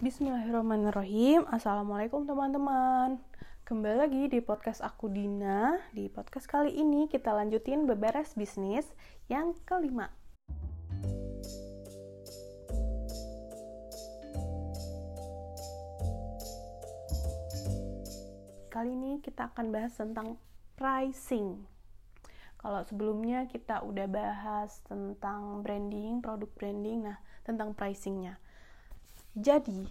Bismillahirrahmanirrahim. Assalamualaikum teman-teman. Kembali lagi di podcast aku Dina. Di podcast kali ini kita lanjutin beberes bisnis yang kelima. Kali ini kita akan bahas tentang pricing. Kalau sebelumnya kita udah bahas tentang branding, produk branding, nah tentang pricingnya. Jadi,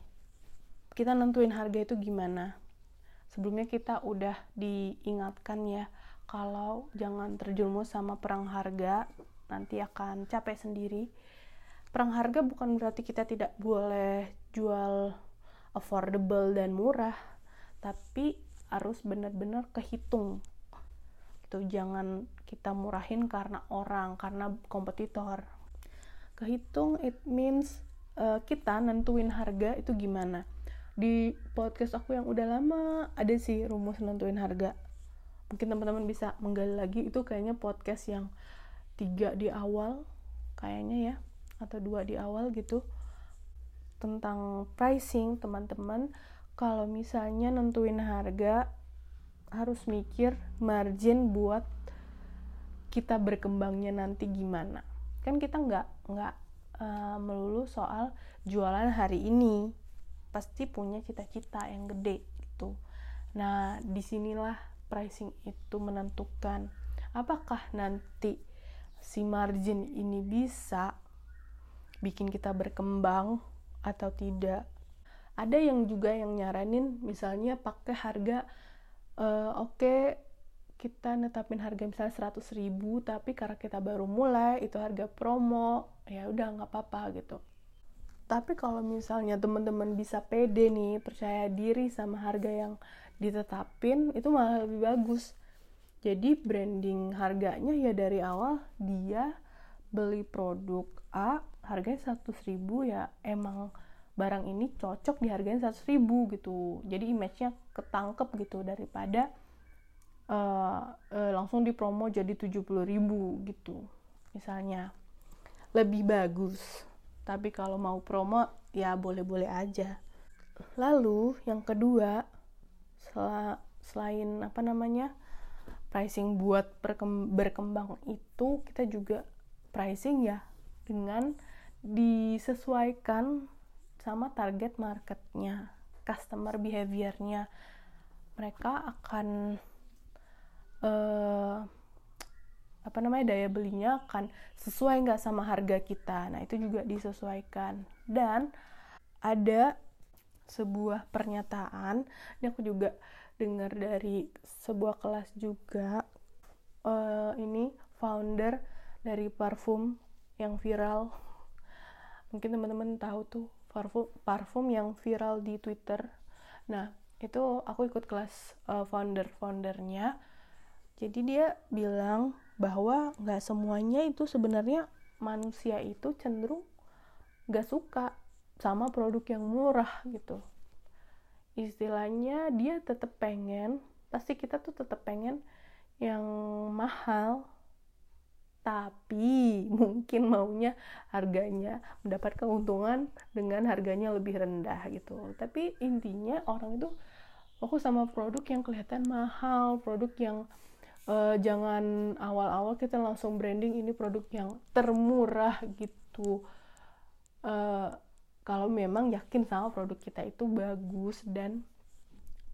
kita nentuin harga itu gimana? Sebelumnya kita udah diingatkan ya, kalau jangan terjerumus sama perang harga, nanti akan capek sendiri. Perang harga bukan berarti kita tidak boleh jual affordable dan murah, tapi harus benar-benar kehitung gitu jangan kita murahin karena orang karena kompetitor kehitung it means uh, kita nentuin harga itu gimana. Di podcast aku yang udah lama ada sih rumus nentuin harga. Mungkin teman-teman bisa menggali lagi itu kayaknya podcast yang tiga di awal kayaknya ya atau dua di awal gitu tentang pricing teman-teman. Kalau misalnya nentuin harga harus mikir margin buat kita berkembangnya nanti gimana. Kan kita nggak nggak uh, melulu soal jualan hari ini. Pasti punya cita-cita yang gede gitu. Nah di sinilah pricing itu menentukan apakah nanti si margin ini bisa bikin kita berkembang atau tidak. Ada yang juga yang nyaranin misalnya pakai harga uh, oke okay, kita netapin harga misalnya 100 ribu tapi karena kita baru mulai itu harga promo ya udah nggak apa-apa gitu. Tapi kalau misalnya teman-teman bisa pede nih percaya diri sama harga yang ditetapin itu malah lebih bagus. Jadi branding harganya ya dari awal dia beli produk A harganya 100 ribu ya emang barang ini cocok di harganya 100 ribu gitu. Jadi image-nya ketangkep gitu daripada uh, uh, langsung dipromo jadi 70 ribu gitu misalnya. Lebih bagus. Tapi kalau mau promo ya boleh-boleh aja. Lalu yang kedua sel selain apa namanya pricing buat berkembang itu kita juga pricing ya dengan disesuaikan sama target marketnya customer behaviornya. Mereka akan uh, apa namanya daya belinya akan sesuai nggak sama harga kita nah itu juga disesuaikan dan ada sebuah pernyataan ini aku juga dengar dari sebuah kelas juga uh, ini founder dari parfum yang viral mungkin teman-teman tahu tuh parfum parfum yang viral di Twitter. Nah, itu aku ikut kelas uh, founder-foundernya. Jadi dia bilang bahwa nggak semuanya itu sebenarnya manusia itu cenderung nggak suka sama produk yang murah gitu. Istilahnya dia tetap pengen, pasti kita tuh tetap pengen yang mahal tapi mungkin maunya harganya mendapat keuntungan dengan harganya lebih rendah gitu tapi intinya orang itu fokus sama produk yang kelihatan mahal produk yang uh, jangan awal-awal kita langsung branding ini produk yang termurah gitu. Uh, kalau memang yakin sama produk kita itu bagus dan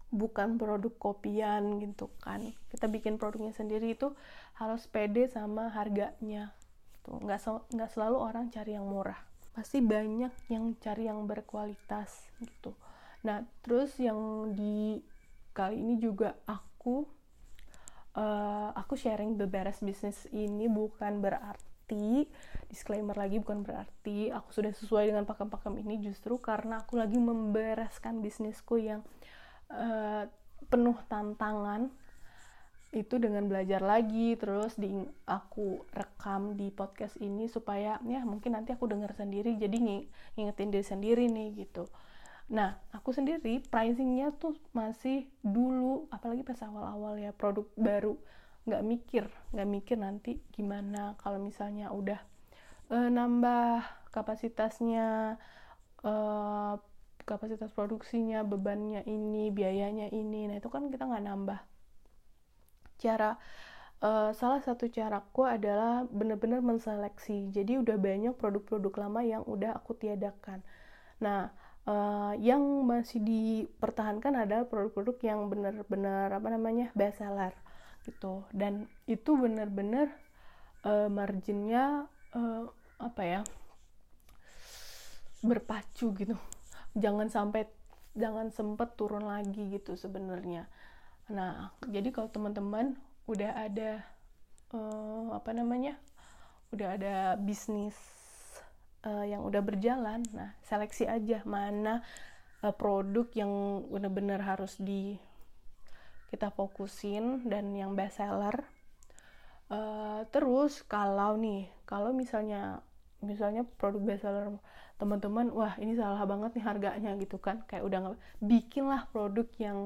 bukan produk kopian gitu kan. Kita bikin produknya sendiri itu harus pede sama harganya tuh nggak nggak selalu orang cari yang murah. Pasti banyak yang cari yang berkualitas gitu. Nah terus yang di kali ini juga aku uh, aku sharing beberes bisnis ini bukan berarti disclaimer lagi bukan berarti aku sudah sesuai dengan pakem-pakem ini. Justru karena aku lagi membereskan bisnisku yang uh, penuh tantangan. Itu dengan belajar lagi terus di aku rekam di podcast ini supaya ya mungkin nanti aku dengar sendiri jadi ng ngingetin diri sendiri nih gitu nah aku sendiri pricingnya tuh masih dulu apalagi pas awal-awal ya produk baru. Nggak mikir nggak mikir nanti gimana kalau misalnya udah uh, nambah kapasitasnya uh, kapasitas produksinya bebannya ini biayanya ini. Nah itu kan kita nggak nambah. Cara uh, salah satu caraku adalah benar-benar menseleksi. Jadi udah banyak produk-produk lama yang udah aku tiadakan. Nah uh, yang masih dipertahankan adalah produk-produk yang benar-benar apa namanya best seller gitu. Dan itu benar-benar uh, marginnya uh, apa ya berpacu gitu. Jangan sampai jangan sempet turun lagi gitu sebenarnya. Nah jadi kalau teman-teman udah ada uh, apa namanya udah ada bisnis uh, yang udah berjalan. Nah seleksi aja mana uh, produk yang benar-benar harus di kita fokusin dan yang best seller. Uh, terus kalau nih kalau misalnya misalnya produk best seller teman-teman wah ini salah banget nih harganya gitu kan. Kayak udah nggak bikinlah produk yang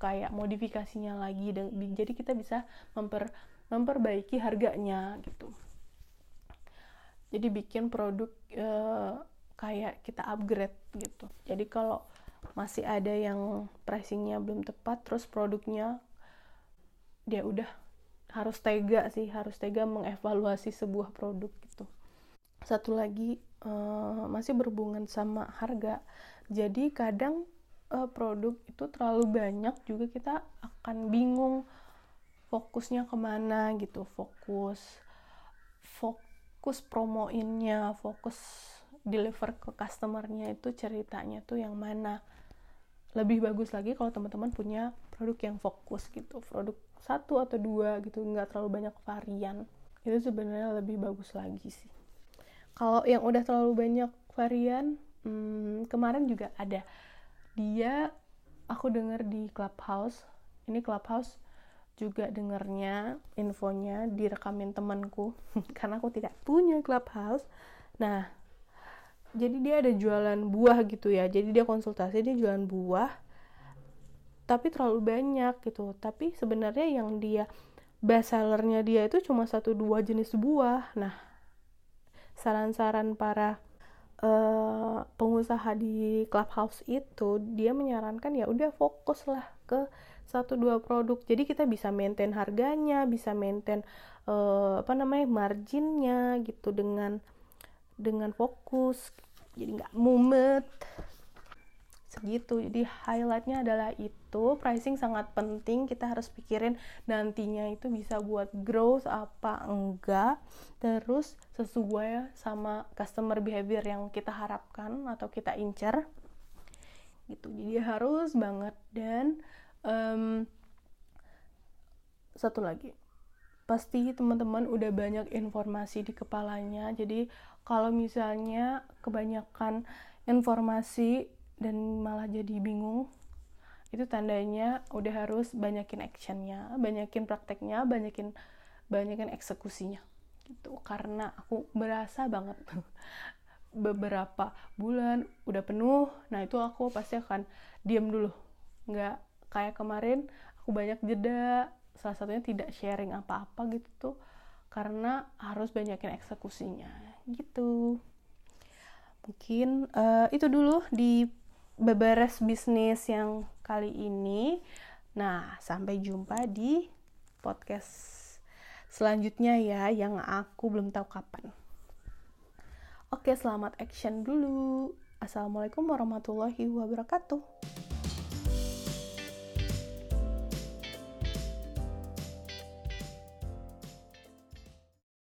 kayak modifikasinya lagi dan jadi kita bisa memper memperbaiki harganya gitu jadi bikin produk uh, kayak kita upgrade gitu. Jadi kalau masih ada yang pricingnya belum tepat terus produknya dia udah harus tega sih harus tega mengevaluasi sebuah produk gitu. Satu lagi uh, masih berhubungan sama harga. Jadi kadang uh, produk itu terlalu banyak juga kita akan bingung fokusnya ke mana gitu. Fokus fokus promoinnya fokus deliver ke customernya itu ceritanya tuh yang mana? Lebih bagus lagi kalau teman-teman punya produk yang fokus gitu. Produk satu atau dua gitu nggak terlalu banyak varian. Itu sebenarnya lebih bagus lagi sih. Kalau yang udah terlalu banyak varian hmm, kemarin juga ada. Dia aku denger di clubhouse. Ini clubhouse juga dengernya infonya direkamin temanku. Karena aku tidak punya clubhouse. Nah jadi dia ada jualan buah gitu ya. Jadi dia konsultasi dia jualan buah tapi terlalu banyak gitu. Tapi sebenarnya yang dia best sellernya dia itu cuma satu dua jenis buah. Nah saran-saran para uh, pengusaha di clubhouse itu dia menyarankan ya udah fokus lah ke satu dua produk. Jadi kita bisa maintain harganya bisa maintain uh, apa namanya marginnya gitu dengan dengan fokus. Jadi nggak mumet. Segitu. Jadi highlightnya adalah itu. Pricing sangat penting. Kita harus pikirin nantinya itu bisa buat growth apa enggak. Terus sesuai sama customer behavior yang kita harapkan atau kita incer. Gitu. Jadi harus banget. Dan um, satu lagi. Pasti teman-teman udah banyak informasi di kepalanya. Jadi kalau misalnya kebanyakan informasi dan malah jadi bingung itu tandanya udah harus banyakin actionnya banyakin prakteknya banyakin banyakin eksekusinya. Gitu. Karena aku berasa banget beberapa bulan udah penuh nah itu aku pasti akan diam dulu. Nggak kayak kemarin aku banyak jeda. Salah satunya tidak sharing apa-apa gitu tuh karena harus banyakin eksekusinya gitu. Mungkin uh, itu dulu di beberes bisnis yang kali ini. Nah sampai jumpa di podcast selanjutnya ya yang aku belum tahu kapan. Oke selamat action dulu. Assalamualaikum warahmatullahi wabarakatuh